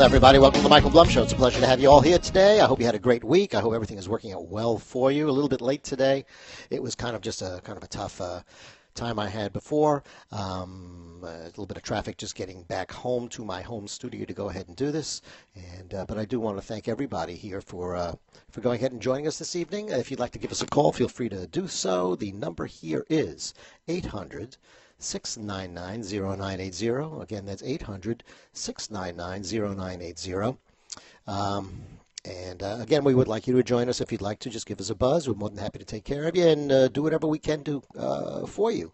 Hello, everybody. Welcome to the Michael Blum Show. It's a pleasure to have you all here today. I hope you had a great week. I hope everything is working out well for you. A little bit late today. It was kind of just a kind of a tough uh, time I had before. Um, a little bit of traffic just getting back home to my home studio to go ahead and do this. And uh, but I do want to thank everybody here for uh, for going ahead and joining us this evening. If you'd like to give us a call, feel free to do so. The number here is 800- 699-0980. Again, that's 800-699-0980. Um, and uh, again, we would like you to join us if you'd like to. Just give us a buzz. We're more than happy to take care of you and uh, do whatever we can do uh, for you.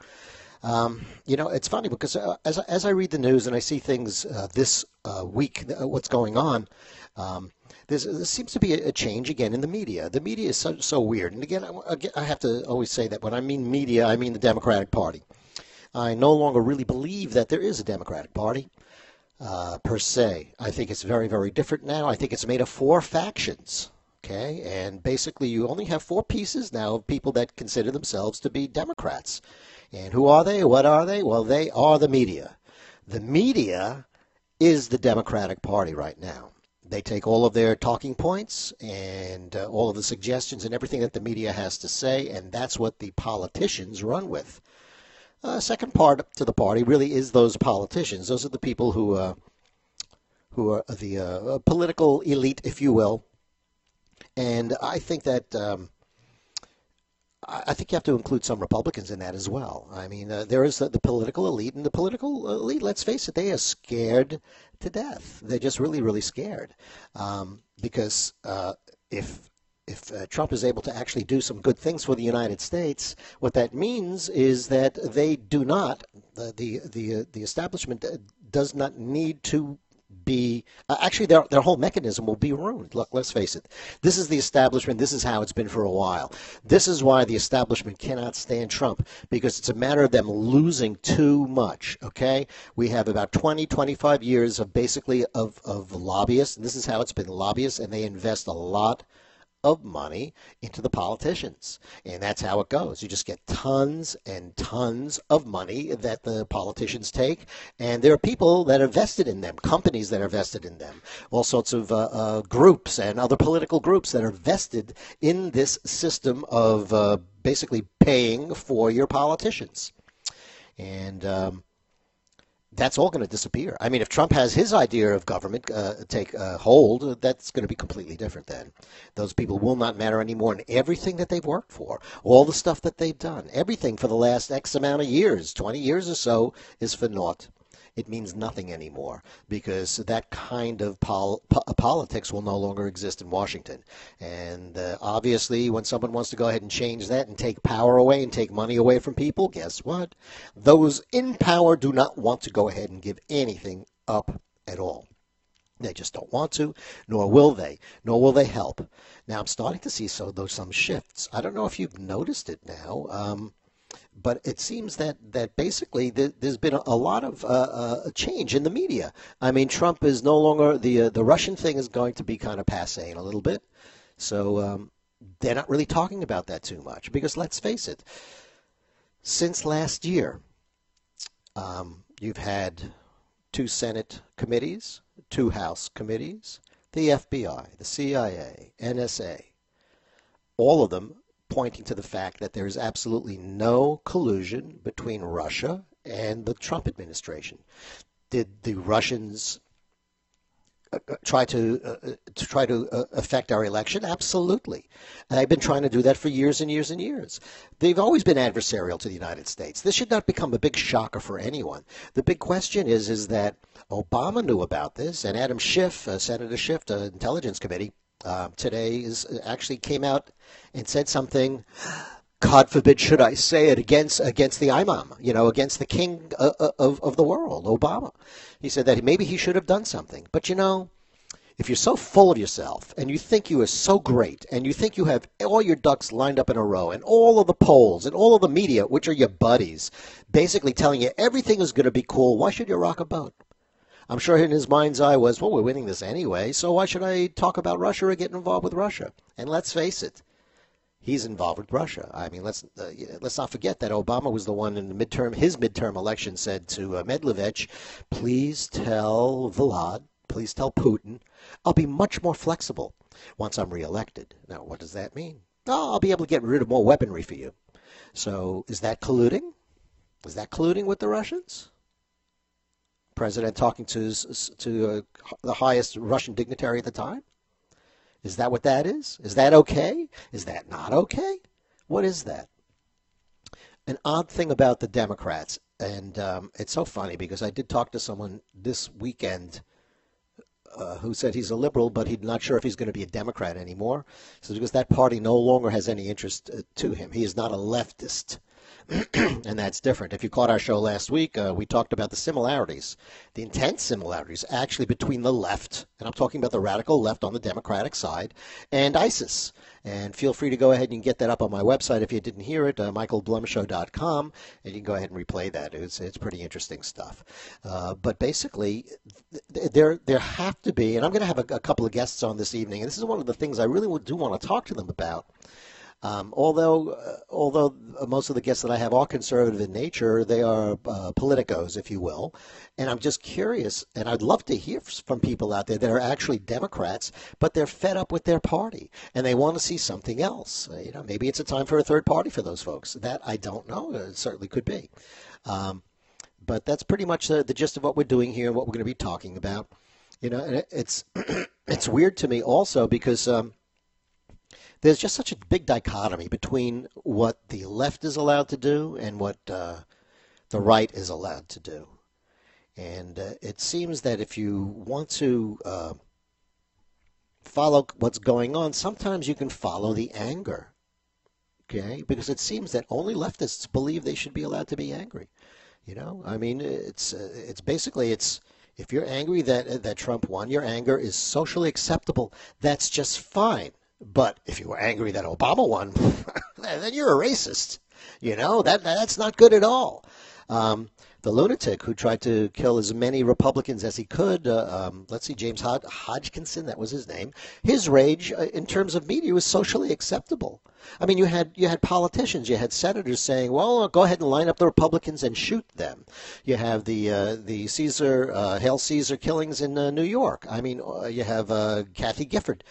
Um, you know, it's funny because uh, as, as I read the news and I see things uh, this uh, week, what's going on, um, there seems to be a, change again in the media. The media is so, so weird. And again I, I have to always say that when I mean media, I mean the Democratic Party. I no longer really believe that there is a Democratic Party uh, per se. I think it's very, very different now. I think it's made of four factions. Okay, and basically you only have four pieces now of people that consider themselves to be Democrats. And who are they? What are they? Well, they are the media. The media is the Democratic Party right now. They take all of their talking points and uh, all of the suggestions and everything that the media has to say, and that's what the politicians run with. Uh, second part to the party really is those politicians. Those are the people who uh, who are the uh, political elite, if you will. And I think that um, I think you have to include some Republicans in that as well. I mean, uh, there is the, the, political elite, and the political elite, let's face it, they are scared to death. They're just really, really scared um, because uh, if if uh, Trump is able to actually do some good things for the United States, what that means is that they do not the the the, uh, the establishment uh, does not need to be uh, actually their their whole mechanism will be ruined. Look, let's face it. This is the establishment. This is how it's been for a while. This is why the establishment cannot stand Trump because it's a matter of them losing too much. Okay, we have about 20, 25 years of basically of of lobbyists. This is how it's been lobbyists, and they invest a lot of money into the politicians. And that's how it goes. You just get tons and tons of money that the politicians take. And there are people that are vested in them, companies that are vested in them, all sorts of uh, uh, groups and other political groups that are vested in this system of uh, basically paying for your politicians. And um, that's all going to disappear. I mean, if Trump has his idea of government uh, take uh, hold, that's going to be completely different then. Those people will not matter anymore. And everything that they've worked for, all the stuff that they've done, everything for the last X amount of years, 20 years or so, is for naught it means nothing anymore because that kind of pol- po- politics will no longer exist in Washington. And uh, obviously, when someone wants to go ahead and change that and take power away and take money away from people, guess what? Those in power do not want to go ahead and give anything up at all. They just don't want to, nor will they, nor will they help. Now I'm starting to see so those some shifts. I don't know if you've noticed it now. Um, but it seems that that basically there's been a lot of uh, uh, change in the media. I mean, Trump is no longer the uh, the Russian thing is going to be kind of passe in a little bit, so um, they're not really talking about that too much because let's face it, since last year, um, you've had two Senate committees, two House committees, the FBI, the CIA, NSA, all of them pointing to the fact that there is absolutely no collusion between Russia and the Trump administration. Did the Russians uh, uh, try to uh, to try to uh, affect our election? Absolutely. And they've been trying to do that for years and years and years. They've always been adversarial to the United States. This should not become a big shocker for anyone. The big question is is that Obama knew about this, and Adam Schiff, uh, Senator Schiff, the Intelligence Committee, uh, today is actually came out and said something. God forbid, should I say it against against the imam, you know, against the king uh, uh, of, of the world, Obama. He said that maybe he should have done something. But you know, if you're so full of yourself and you think you are so great and you think you have all your ducks lined up in a row and all of the polls and all of the media, which are your buddies, basically telling you everything is going to be cool, why should you rock a boat? I'm sure in his mind's eye was, well, we're winning this anyway, so why should I talk about Russia or get involved with Russia? And let's face it, he's involved with Russia. I mean, let's uh, let's not forget that Obama was the one in the midterm, his midterm election said to uh, Medvedevich, please tell Vlad please tell Putin, I'll be much more flexible once I'm reelected. Now, what does that mean? Oh, I'll be able to get rid of more weaponry for you. So, is that colluding? Is that colluding with the Russians? President talking to to uh, the highest Russian dignitary at the time. Is that what that is? Is that okay? Is that not okay? What is that? An odd thing about the Democrats, and um, it's so funny because I did talk to someone this weekend uh, who said he's a liberal, but he's not sure if he's going to be a Democrat anymore. So because that party no longer has any interest uh, to him, he is not a leftist. and that's different. If you caught our show last week, uh, we talked about the similarities, the intense similarities actually between the left, and I'm talking about the radical left on the Democratic side, and ISIS. And feel free to go ahead and get that up on my website if you didn't hear it, uh, michaelblumshow.com, and you can go ahead and replay that. It's, it's pretty interesting stuff. Uh, but basically, there there have to be, and I'm going to have a, a couple of guests on this evening, and this is one of the things I really do want to talk to them about. Um, although, uh, although most of the guests that I have are conservative in nature, they are uh, politicos, if you will. And I'm just curious, and I'd love to hear from people out there that are actually Democrats, but they're fed up with their party and they want to see something else. Uh, you know, maybe it's a time for a third party for those folks. That I don't know. It certainly could be. Um, but that's pretty much the, the gist of what we're doing here and what we're going to be talking about. You know, it's it's weird to me also because. Um, there's just such a big dichotomy between what the left is allowed to do and what uh, the right is allowed to do. And uh, it seems that if you want to uh, follow what's going on, sometimes you can follow the anger. Okay? Because it seems that only leftists believe they should be allowed to be angry. You know, I mean, it's uh, it's basically it's if you're angry that that Trump won, your anger is socially acceptable. That's just fine. But if you were angry that Obama won, then you're a racist. You know that that's not good at all. Um, the lunatic who tried to kill as many Republicans as he could. Uh, um, let's see, James Hod- Hodgkinson, that was his name. His rage, uh, in terms of media, was socially acceptable. I mean, you had you had politicians, you had senators saying, "Well, uh, go ahead and line up the Republicans and shoot them." You have the uh, the Caesar, uh, Hail Caesar killings in uh, New York. I mean, you have Kathy Gifford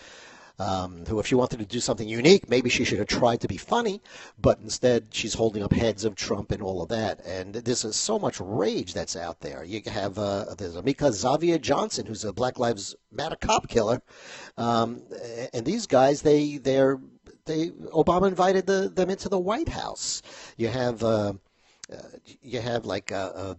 um, who, if she wanted to do something unique, maybe she should have tried to be funny, but instead she's holding up heads of Trump and all of that. And there's so much rage that's out there. You have uh, there's a Micah Xavier Johnson, who's a Black Lives Matter cop killer, um, and these guys they they're they Obama invited the, them into the White House. You have. Uh, uh, you have like uh, uh,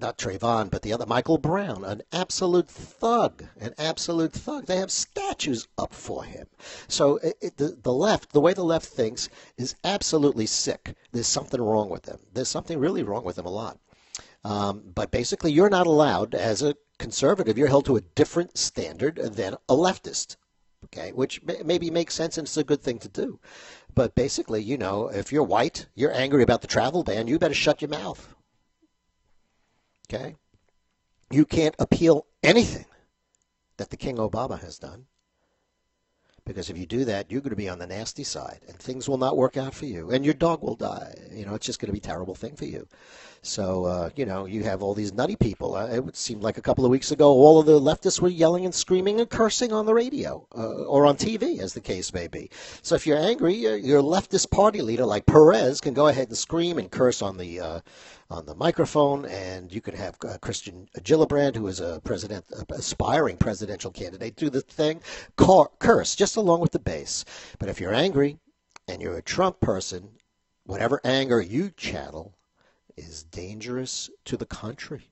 not Trayvon, but the other Michael Brown, an absolute thug, an absolute thug. They have statues up for him. So it, it, the, the left, the way the left thinks, is absolutely sick. There's something wrong with them. There's something really wrong with them a lot. Um, but basically, you're not allowed, as a conservative, you're held to a different standard than a leftist. Okay, which maybe makes sense and it's a good thing to do. But basically, you know, if you're white, you're angry about the travel ban, you better shut your mouth. Okay? You can't appeal anything that the King Obama has done. Because if you do that, you're going to be on the nasty side, and things will not work out for you, and your dog will die. You know, it's just going to be a terrible thing for you. So, uh, you know, you have all these nutty people. Uh, it seemed like a couple of weeks ago, all of the leftists were yelling and screaming and cursing on the radio uh, or on TV, as the case may be. So, if you're angry, your leftist party leader, like Perez, can go ahead and scream and curse on the uh, on the microphone, and you could have uh, Kirsten Gillibrand, who is a president, aspiring presidential candidate, do the thing, curse just along with the base. But if you're angry and you're a Trump person, whatever anger you channel is dangerous to the country.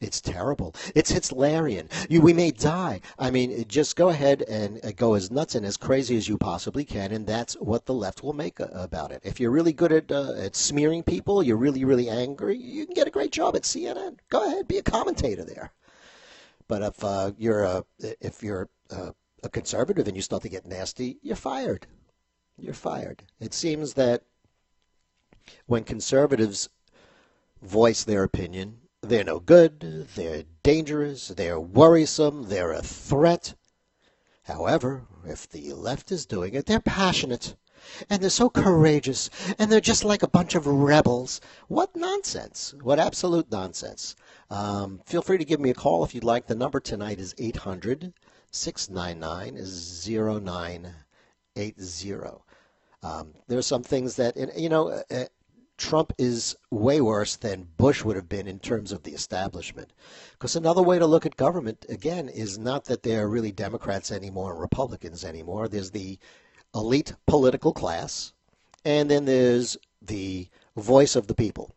It's terrible. It's Hitlerian. You, we may die. I mean, just go ahead and uh, go as nuts and as crazy as you possibly can, and that's what the left will make uh, about it. If you're really good at uh, at smearing people, you're really really angry, you can get a great job at CNN. Go ahead, be a commentator there. But if uh, you're a if you're a, a conservative and you start to get nasty, you're fired. You're fired. It seems that when conservatives voice their opinion, they're no good, they're dangerous, they're worrisome, they're a threat. However, if the left is doing it, they're passionate. and they're so courageous, and they're just like a bunch of rebels. What nonsense! What absolute nonsense! Um, feel free to give me a call if you'd like. The number tonight is 800 699 0980. Um, there are some things that, you know, uh, uh, Trump is way worse than Bush would have been in terms of the establishment. Because another way to look at government, again, is not that they're really Democrats anymore and Republicans anymore. There's the elite political class, and then there's the voice of the people.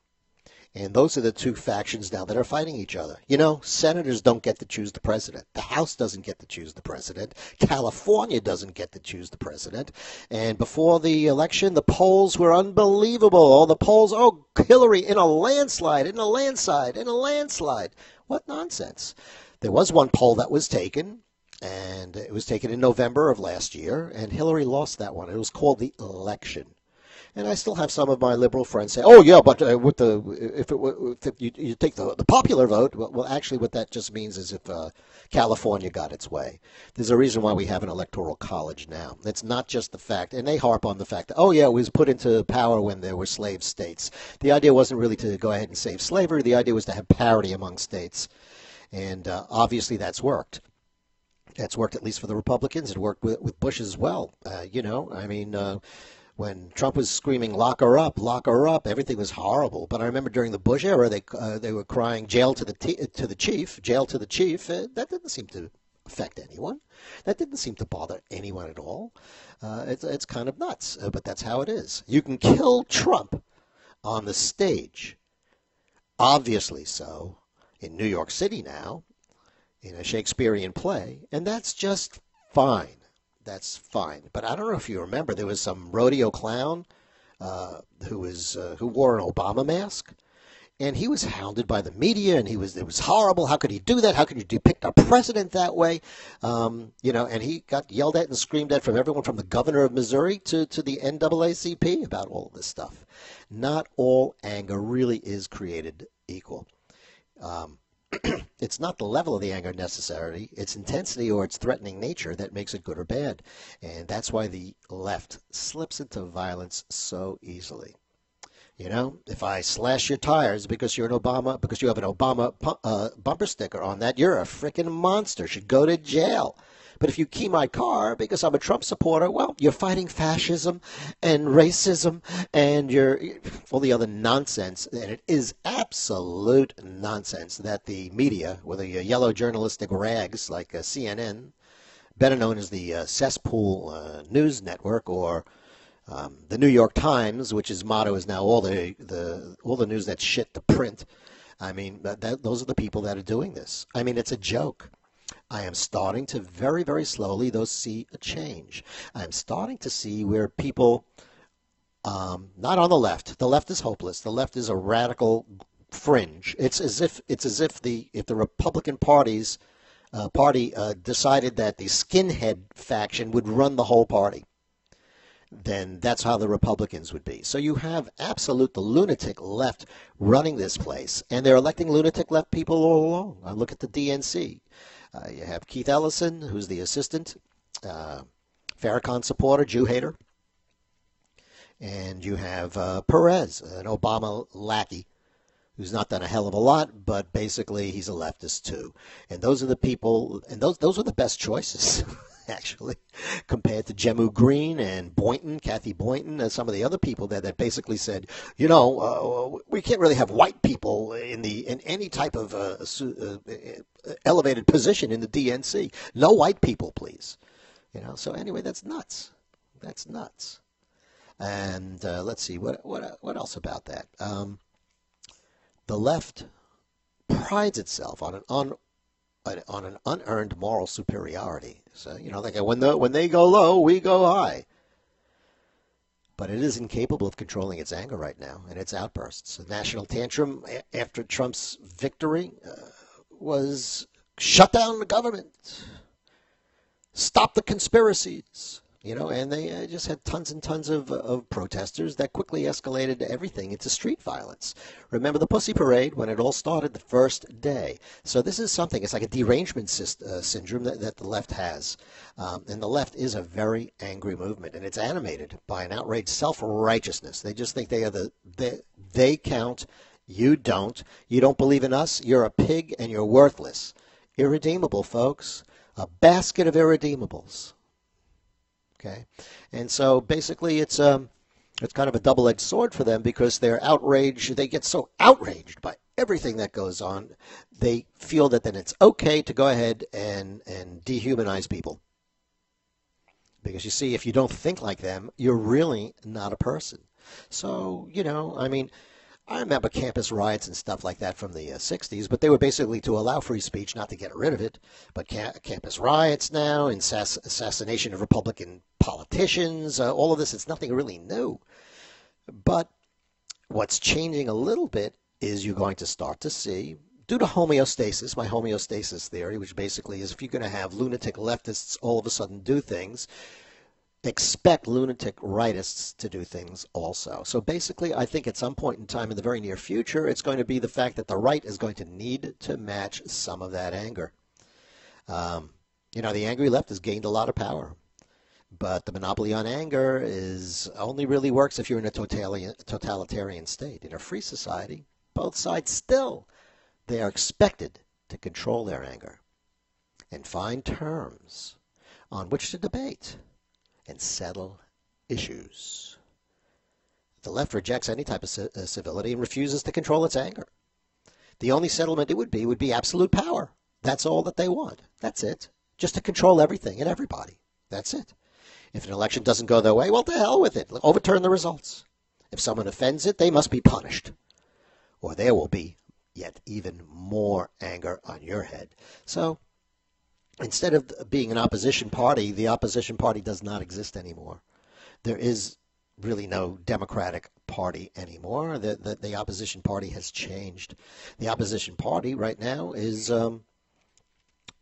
And those are the two factions now that are fighting each other. You know, senators don't get to choose the president. The House doesn't get to choose the president. California doesn't get to choose the president. And before the election, the polls were unbelievable. All the polls, oh, Hillary in a landslide, in a landslide, in a landslide. What nonsense. There was one poll that was taken, and it was taken in November of last year, and Hillary lost that one. It was called the election. And I still have some of my liberal friends say, "Oh yeah, but uh, with the if, it, if you, you take the, the popular vote, well, actually, what that just means is if uh, California got its way, there's a reason why we have an electoral college now. It's not just the fact, and they harp on the fact that oh yeah, it was put into power when there were slave states. The idea wasn't really to go ahead and save slavery. The idea was to have parity among states, and uh, obviously that's worked. That's worked at least for the Republicans. It worked with, with Bush as well. Uh, you know, I mean uh, when Trump was screaming "lock her up, lock her up," everything was horrible. But I remember during the Bush era, they uh, they were crying "jail to the t- to the chief, jail to the chief." Uh, that didn't seem to affect anyone. That didn't seem to bother anyone at all. Uh, it's it's kind of nuts, uh, but that's how it is. You can kill Trump on the stage, obviously so, in New York City now, in a Shakespearean play, and that's just fine that's fine. But I don't know if you remember, there was some rodeo clown uh, who was uh, who wore an Obama mask, and he was hounded by the media, and he was it was horrible. How could he do that? How could you depict a president that way? Um, you know, and he got yelled at and screamed at from everyone from the governor of Missouri to to the NAACP about all this stuff. Not all anger really is created equal. Um, it's not the level of the anger necessarily, its intensity or its threatening nature that makes it good or bad. And that's why the left slips into violence so easily. You know, if I slash your tires because you're an Obama, because you have an Obama uh, bumper sticker on that, you're a freaking monster. Should go to jail. But if you key my car because I'm a Trump supporter, well, you're fighting fascism and racism and you're all the other nonsense. And it is absolute nonsense that the media, whether you're yellow journalistic rags like uh, CNN, better known as the uh, cesspool uh, news network, or um, the New York Times, which its motto is now all the, the all the news that's shit to print. I mean, that, that, those are the people that are doing this. I mean, it's a joke. I am starting to very, very slowly, though, see a change. I'm starting to see where people, um, not on the left, the left is hopeless. The left is a radical fringe. It's as if it's as if the if the Republican parties uh, party uh, decided that the skinhead faction would run the whole party then that's how the Republicans would be. So you have absolute the lunatic left running this place, and they're electing lunatic left people all along. I look at the DNC. Uh, you have Keith Ellison, who's the assistant, uh, Farrakhan supporter, Jew hater. And you have uh, Perez, an Obama lackey, who's not done a hell of a lot, but basically he's a leftist too. And those are the people, and those those are the best choices. actually, compared to Jehmu Greene and Boynton, Kathy Boynton, and some of the other people there that basically said, you know, uh, we can't really have white people in the in any type of uh, uh, uh elevated position in the DNC. No white people, please. You know. So anyway, that's nuts. That's nuts. And uh, let's see what what what else about that. Um, the left prides itself on an on an unearned moral superiority. So you know, like when the when they go low, we go high. But it is incapable of controlling its anger right now and its outbursts. A national tantrum after Trump's victory uh, was shut down the government, stop the conspiracies, you know, and they uh, just had tons and tons of, of protesters that quickly escalated everything into street violence. Remember the Pussy Parade when it all started the first day. So this is something, it's like a derangement uh, syndrome that, that the left has. Um, and the left is a very angry movement, and it's animated by an outraged self-righteousness. They just think they are the, they, they count, you don't. You don't believe in us, you're a pig and you're worthless. Irredeemable, folks. A basket of irredeemables. Okay, and so basically, it's um, it's kind of a double-edged sword for them because they're outraged. They get so outraged by everything that goes on, they feel that then it's okay to go ahead and and dehumanize people. Because you see, if you don't think like them, you're really not a person. So you know, I mean. I remember campus riots and stuff like that from the uh, 60s, but they were basically to allow free speech, not to get rid of it. But ca- campus riots now, assass- assassination of Republican politicians, uh, all of this, it's nothing really new. But what's changing a little bit is you're going to start to see, due to homeostasis, my homeostasis theory, which basically is if you're going to have lunatic leftists all of a sudden do things, expect lunatic rightists to do things also. So basically, I think at some point in time in the very near future, it's going to be the fact that the right is going to need to match some of that anger. Um, you know, the angry left has gained a lot of power. But the monopoly on anger is only really works if you're in a totalitarian, totalitarian state. In a free society, both sides still they are expected to control their anger and find terms on which to debate and settle issues. The left rejects any type of uh, civility and refuses to control its anger. The only settlement it would be would be absolute power. That's all that they want. That's it. Just to control everything and everybody. That's it. If an election doesn't go their way, well, to hell with it. Overturn the results. If someone offends it, they must be punished. Or there will be yet even more anger on your head. So instead of being an opposition party, the opposition party does not exist anymore. There is really no Democratic Party anymore. The, the, the opposition party has changed. The opposition party right now is um,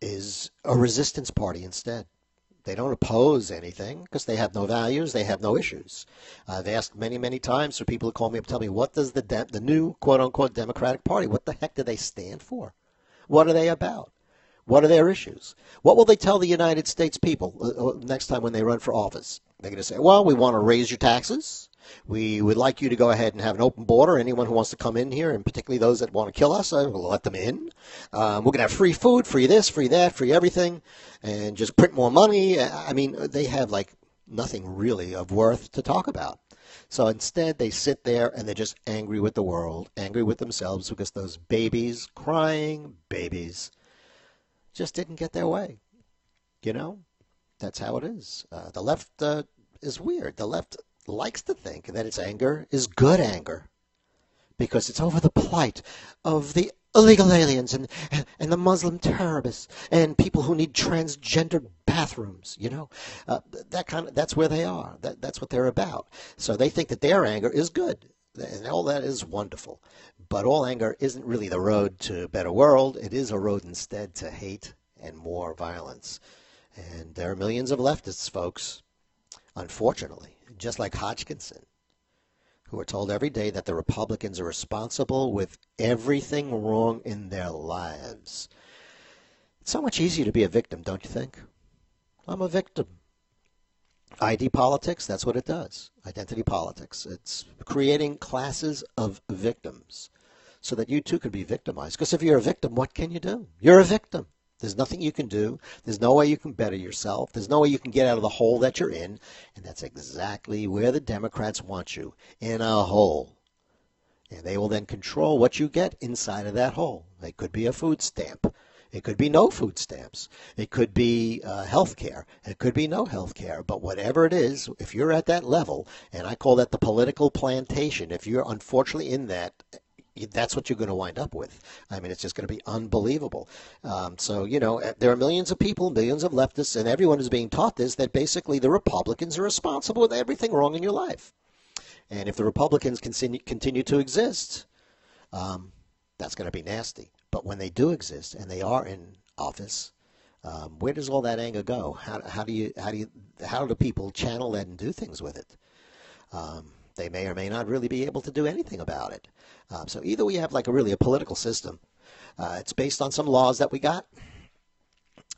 is a resistance party instead. They don't oppose anything because they have no values, they have no issues. I've asked many, many times for people to call me up and tell me what does the de- the new quote unquote Democratic Party, what the heck do they stand for? What are they about? What are their issues? What will they tell the United States people uh, uh, next time when they run for office? They're going to say, well, we want to raise your taxes. We would like you to go ahead and have an open border. Anyone who wants to come in here, and particularly those that want to kill us, uh, we'll let them in. Um, we're going to have free food, free this, free that, free everything, and just print more money. I mean, they have like nothing really of worth to talk about. So instead, they sit there and they're just angry with the world, angry with themselves because those babies, crying babies, just didn't get their way. You know, that's how it is. Uh, the left uh, is weird. The left likes to think that its anger is good anger because it's over the plight of the illegal aliens and, and, the Muslim terrorists and people who need transgendered bathrooms. You know, uh, that kind of that's where they are. That that's what they're about. So they think that their anger is good, and all that is wonderful. But all anger isn't really the road to a better world. It is a road instead to hate and more violence. And there are millions of leftists, folks, unfortunately, just like Hodgkinson, who are told every day that the Republicans are responsible with everything wrong in their lives. It's so much easier to be a victim, don't you think? I'm a victim. ID politics, that's what it does. Identity politics. It's creating classes of victims so that you too could be victimized. Because if you're a victim, what can you do? You're a victim. There's nothing you can do. There's no way you can better yourself. There's no way you can get out of the hole that you're in. And that's exactly where the Democrats want you in a hole. And they will then control what you get inside of that hole. It could be a food stamp. It could be no food stamps. It could be uh, health care. It could be no health care. But whatever it is, if you're at that level, and I call that the political plantation, if you're unfortunately in that, that's what you're going to wind up with. I mean, it's just going to be unbelievable. Um, so, you know, eh, there are millions of people, millions of leftists, and everyone is being taught this that basically the Republicans are responsible with everything wrong in your life. And if the Republicans continue, continue to exist, um, that's going to be nasty. But when they do exist and they are in office, um, where does all that anger go? How, how do you how do you how do people channel that and do things with it? Um, they may or may not really be able to do anything about it. Um, so either we have like a really a political system. Uh, it's based on some laws that we got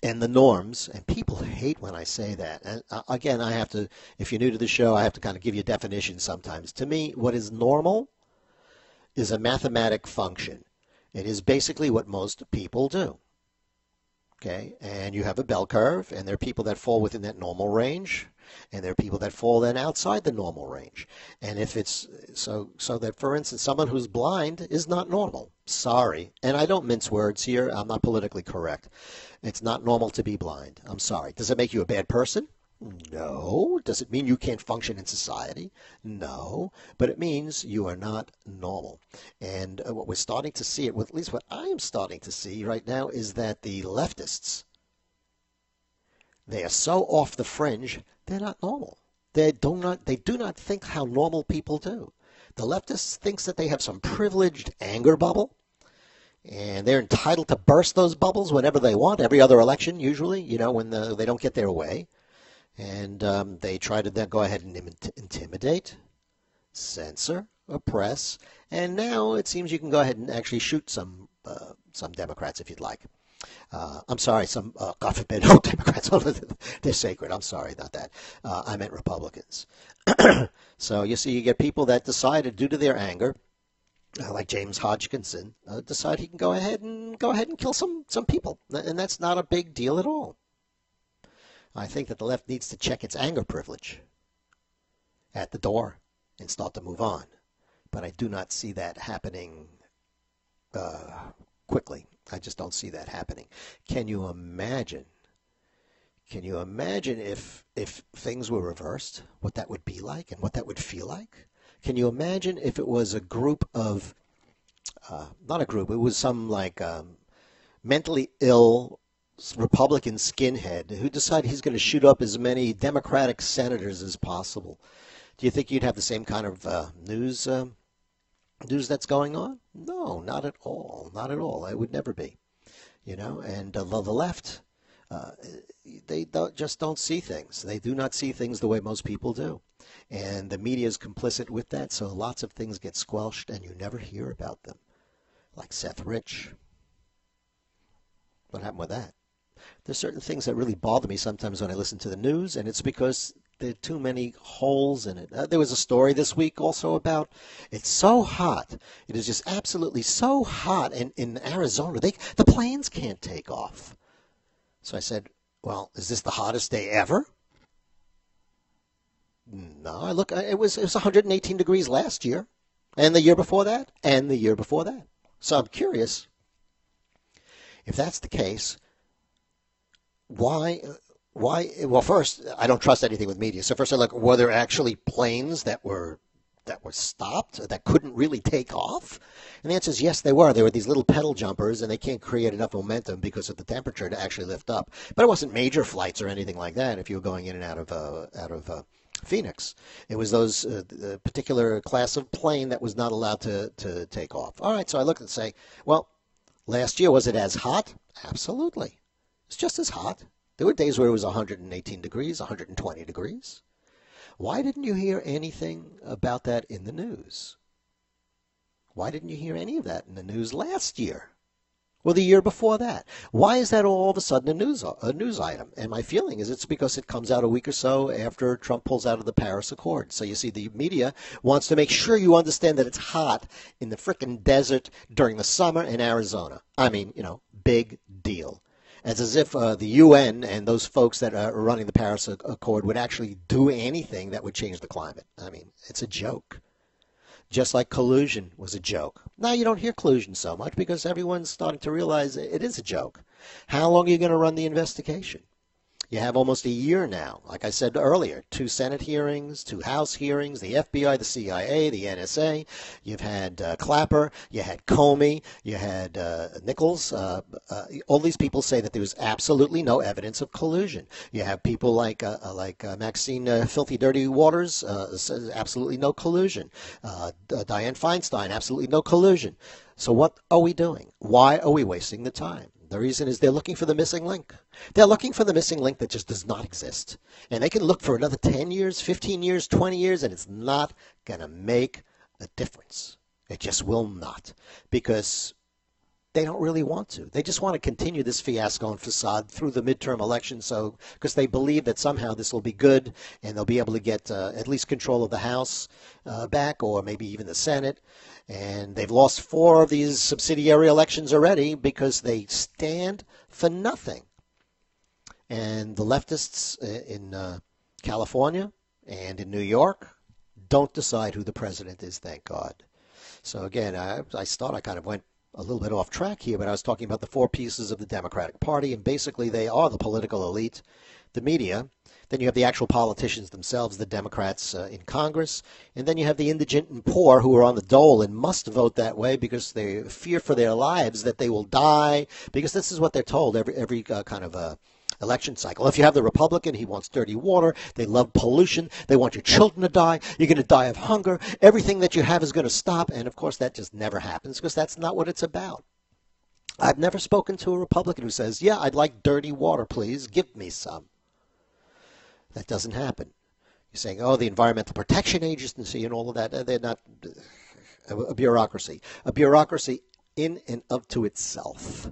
and the norms. And people hate when I say that. And uh, again, I have to, if you're new to the show, I have to kind of give you a definition sometimes. To me, what is normal is a mathematic function. It is basically what most people do. Okay, and you have a bell curve, and there are people that fall within that normal range, and there are people that fall then outside the normal range. And if it's so, so that for instance, someone who's blind is not normal. Sorry, and I don't mince words here. I'm not politically correct. It's not normal to be blind. I'm sorry. Does it make you a bad person? No. Does it mean you can't function in society? No. But it means you are not normal. And uh, what we're starting to see, at least what I am starting to see right now, is that the leftists, they are so off the fringe, they're not normal. They do not, they do not think how normal people do. The leftists thinks that they have some privileged anger bubble and they're entitled to burst those bubbles whenever they want. Every other election, usually, you know, when the, they don't get their way and um, they try to then go ahead and intimidate, censor, oppress, and now it seems you can go ahead and actually shoot some uh, some Democrats if you'd like. Uh, I'm sorry, some uh, God forbid, no Democrats, they're sacred. I'm sorry, not that. Uh, I meant Republicans. so you see, you get people that decided, due to their anger, uh, like James Hodgkinson, uh, decide he can go ahead and go ahead and kill some some people, and that's not a big deal at all. I think that the left needs to check its anger privilege at the door and start to move on. But I do not see that happening uh, quickly. I just don't see that happening. Can you imagine? Can you imagine if if things were reversed, what that would be like and what that would feel like? Can you imagine if it was a group of, uh, not a group, it was some like um, mentally ill Republican skinhead who decided he's going to shoot up as many Democratic senators as possible. Do you think you'd have the same kind of uh, news uh, news that's going on? No, not at all. Not at all. It would never be. You know, and uh, the, left, uh, they don't, just don't see things. They do not see things the way most people do. And the media is complicit with that, so lots of things get squelched and you never hear about them. Like Seth Rich. What happened with that? There's certain things that really bother me sometimes when I listen to the news, and it's because there are too many holes in it. Uh, there was a story this week also about it's so hot. It is just absolutely so hot in, in Arizona. They the planes can't take off. So I said, "Well, is this the hottest day ever?" No, I look. It was it was 118 degrees last year, and the year before that, and the year before that. So I'm curious if that's the case why why well first i don't trust anything with media so first i look were there actually planes that were that were stopped that couldn't really take off and the answer is yes they were they were these little puddle jumpers and they can't create enough momentum because of the temperature to actually lift up but it wasn't major flights or anything like that if you were going in and out of uh, out of uh, Phoenix. It was those uh, particular class of plane that was not allowed to, to take off. All right, so I look and say, well, last year was it as hot? Absolutely. It's just as hot. There were days where it was 118 degrees, 120 degrees. Why didn't you hear anything about that in the news? Why didn't you hear any of that in the news last year? Or the year before that? Why is that all of a sudden a news a news item? And my feeling is it's because it comes out a week or so after Trump pulls out of the Paris Accord. So you see, the media wants to make sure you understand that it's hot in the frickin' desert during the summer in Arizona. I mean, you know, big deal. It's as if uh, the UN and those folks that are running the Paris Accord would actually do anything that would change the climate. I mean, it's a joke. Just like collusion was a joke. Now you don't hear collusion so much because everyone's starting to realize it is a joke. How long are you going to run the investigation? You have almost a year now, like I said earlier, two Senate hearings, two House hearings, the FBI, the CIA, the NSA. You've had uh, Clapper, you had Comey, you had uh, Nichols. Uh, uh all these people say that there was absolutely no evidence of collusion. You have people like uh, uh, like Maxine Filthy Dirty Waters says absolutely no collusion. Dianne Feinstein, absolutely no collusion. So what are we doing? Why are we wasting the time? The reason is they're looking for the missing link. They're looking for the missing link that just does not exist. And they can look for another 10 years, 15 years, 20 years, and it's not going to make a difference. It just will not. Because they don't really want to. They just want to continue this fiasco and facade through the midterm election, so because they believe that somehow this will be good and they'll be able to get uh, at least control of the House uh, back, or maybe even the Senate. And they've lost four of these subsidiary elections already because they stand for nothing. And the leftists uh, in uh, California and in New York don't decide who the president is. Thank God. So again, I, I thought I kind of went a little bit off track here, but I was talking about the four pieces of the Democratic Party, and basically they are the political elite, the media, then you have the actual politicians themselves, the Democrats uh, in Congress, and then you have the indigent and poor who are on the dole and must vote that way because they fear for their lives that they will die because this is what they're told every every uh, kind of uh, election cycle. If you have the Republican, he wants dirty water. They love pollution. They want your children to die. You're going to die of hunger. Everything that you have is going to stop. And of course, that just never happens because that's not what it's about. I've never spoken to a Republican who says, Yeah, I'd like dirty water, please. Give me some. That doesn't happen. You're saying, Oh, the Environmental Protection Agency and all of that. They're not a bureaucracy. A bureaucracy in and of to itself.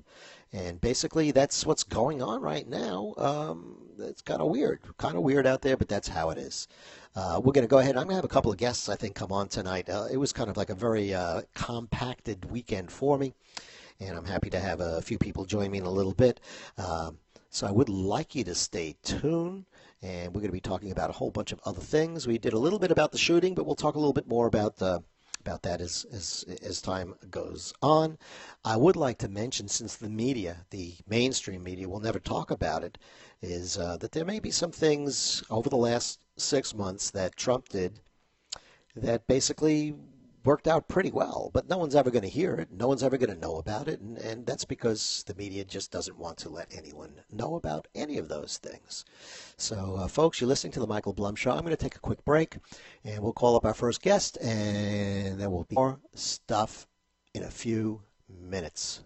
And basically, that's what's going on right now. Um, it's kind of weird, kind of weird out there, but that's how it is. Uh, we're going to go ahead. I'm going to have a couple of guests, I think, come on tonight. Uh, it was kind of like a very uh, compacted weekend for me, and I'm happy to have a few people join me in a little bit. Um, so I would like you to stay tuned and we're going to be talking about a whole bunch of other things. We did a little bit about the shooting, but we'll talk a little bit more about uh, about that as, as, as time goes on. I would like to mention, since the media, the mainstream media, will never talk about it, is uh, that there may be some things over the last six months that Trump did that basically worked out pretty well, but no one's ever going to hear it. No one's ever going to know about it. And, and that's because the media just doesn't want to let anyone know about any of those things. So, uh, folks, you're listening to the Michael Blum Show. I'm going to take a quick break and we'll call up our first guest, and there will be more stuff in a few minutes.